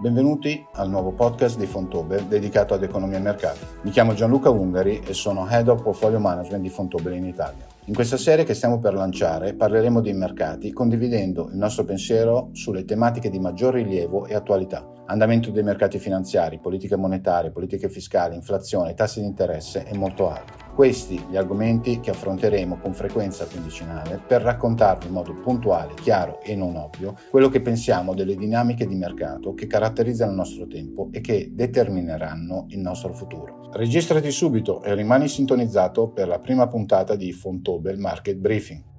Benvenuti al nuovo podcast di Fontobel dedicato ad economia e mercati. Mi chiamo Gianluca Ungari e sono Head of Portfolio Management di Fontobel in Italia. In questa serie che stiamo per lanciare parleremo dei mercati condividendo il nostro pensiero sulle tematiche di maggior rilievo e attualità. Andamento dei mercati finanziari, politiche monetarie, politiche fiscali, inflazione, tassi di interesse e molto altro. Questi gli argomenti che affronteremo con frequenza quindicinale per raccontarvi in modo puntuale, chiaro e non ovvio quello che pensiamo delle dinamiche di mercato che caratterizzano il nostro tempo e che determineranno il nostro futuro. Registrati subito e rimani sintonizzato per la prima puntata di Fontobel Market Briefing.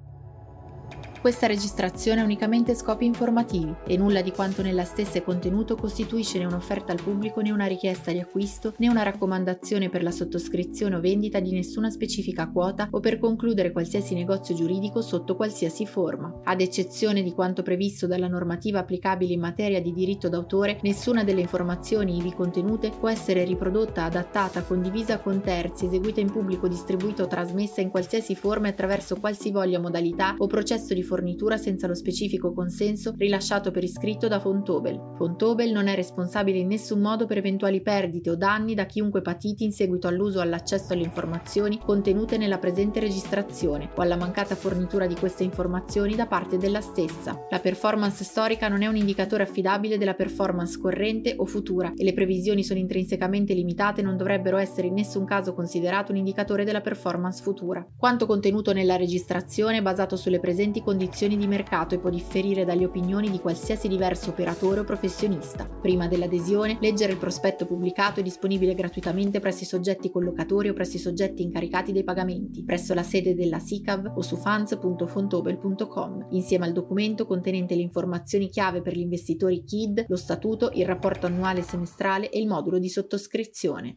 Questa registrazione ha unicamente scopi informativi e nulla di quanto nella stessa è contenuto costituisce né un'offerta al pubblico né una richiesta di acquisto né una raccomandazione per la sottoscrizione o vendita di nessuna specifica quota o per concludere qualsiasi negozio giuridico sotto qualsiasi forma. Ad eccezione di quanto previsto dalla normativa applicabile in materia di diritto d'autore, nessuna delle informazioni ivi contenute può essere riprodotta, adattata, condivisa con terzi, eseguita in pubblico, distribuita o trasmessa in qualsiasi forma attraverso qualsivoglia modalità o processo di fornitura senza lo specifico consenso rilasciato per iscritto da Fontobel. Fontobel non è responsabile in nessun modo per eventuali perdite o danni da chiunque patiti in seguito all'uso o all'accesso alle informazioni contenute nella presente registrazione o alla mancata fornitura di queste informazioni da parte della stessa. La performance storica non è un indicatore affidabile della performance corrente o futura e le previsioni sono intrinsecamente limitate e non dovrebbero essere in nessun caso considerato un indicatore della performance futura. Quanto contenuto nella registrazione è basato sulle presenti condizioni condizioni di mercato e può differire dalle opinioni di qualsiasi diverso operatore o professionista. Prima dell'adesione, leggere il prospetto pubblicato è disponibile gratuitamente presso i soggetti collocatori o presso i soggetti incaricati dei pagamenti, presso la sede della SICAV o su funds.fontobel.com, insieme al documento contenente le informazioni chiave per gli investitori KID, lo statuto, il rapporto annuale semestrale e il modulo di sottoscrizione.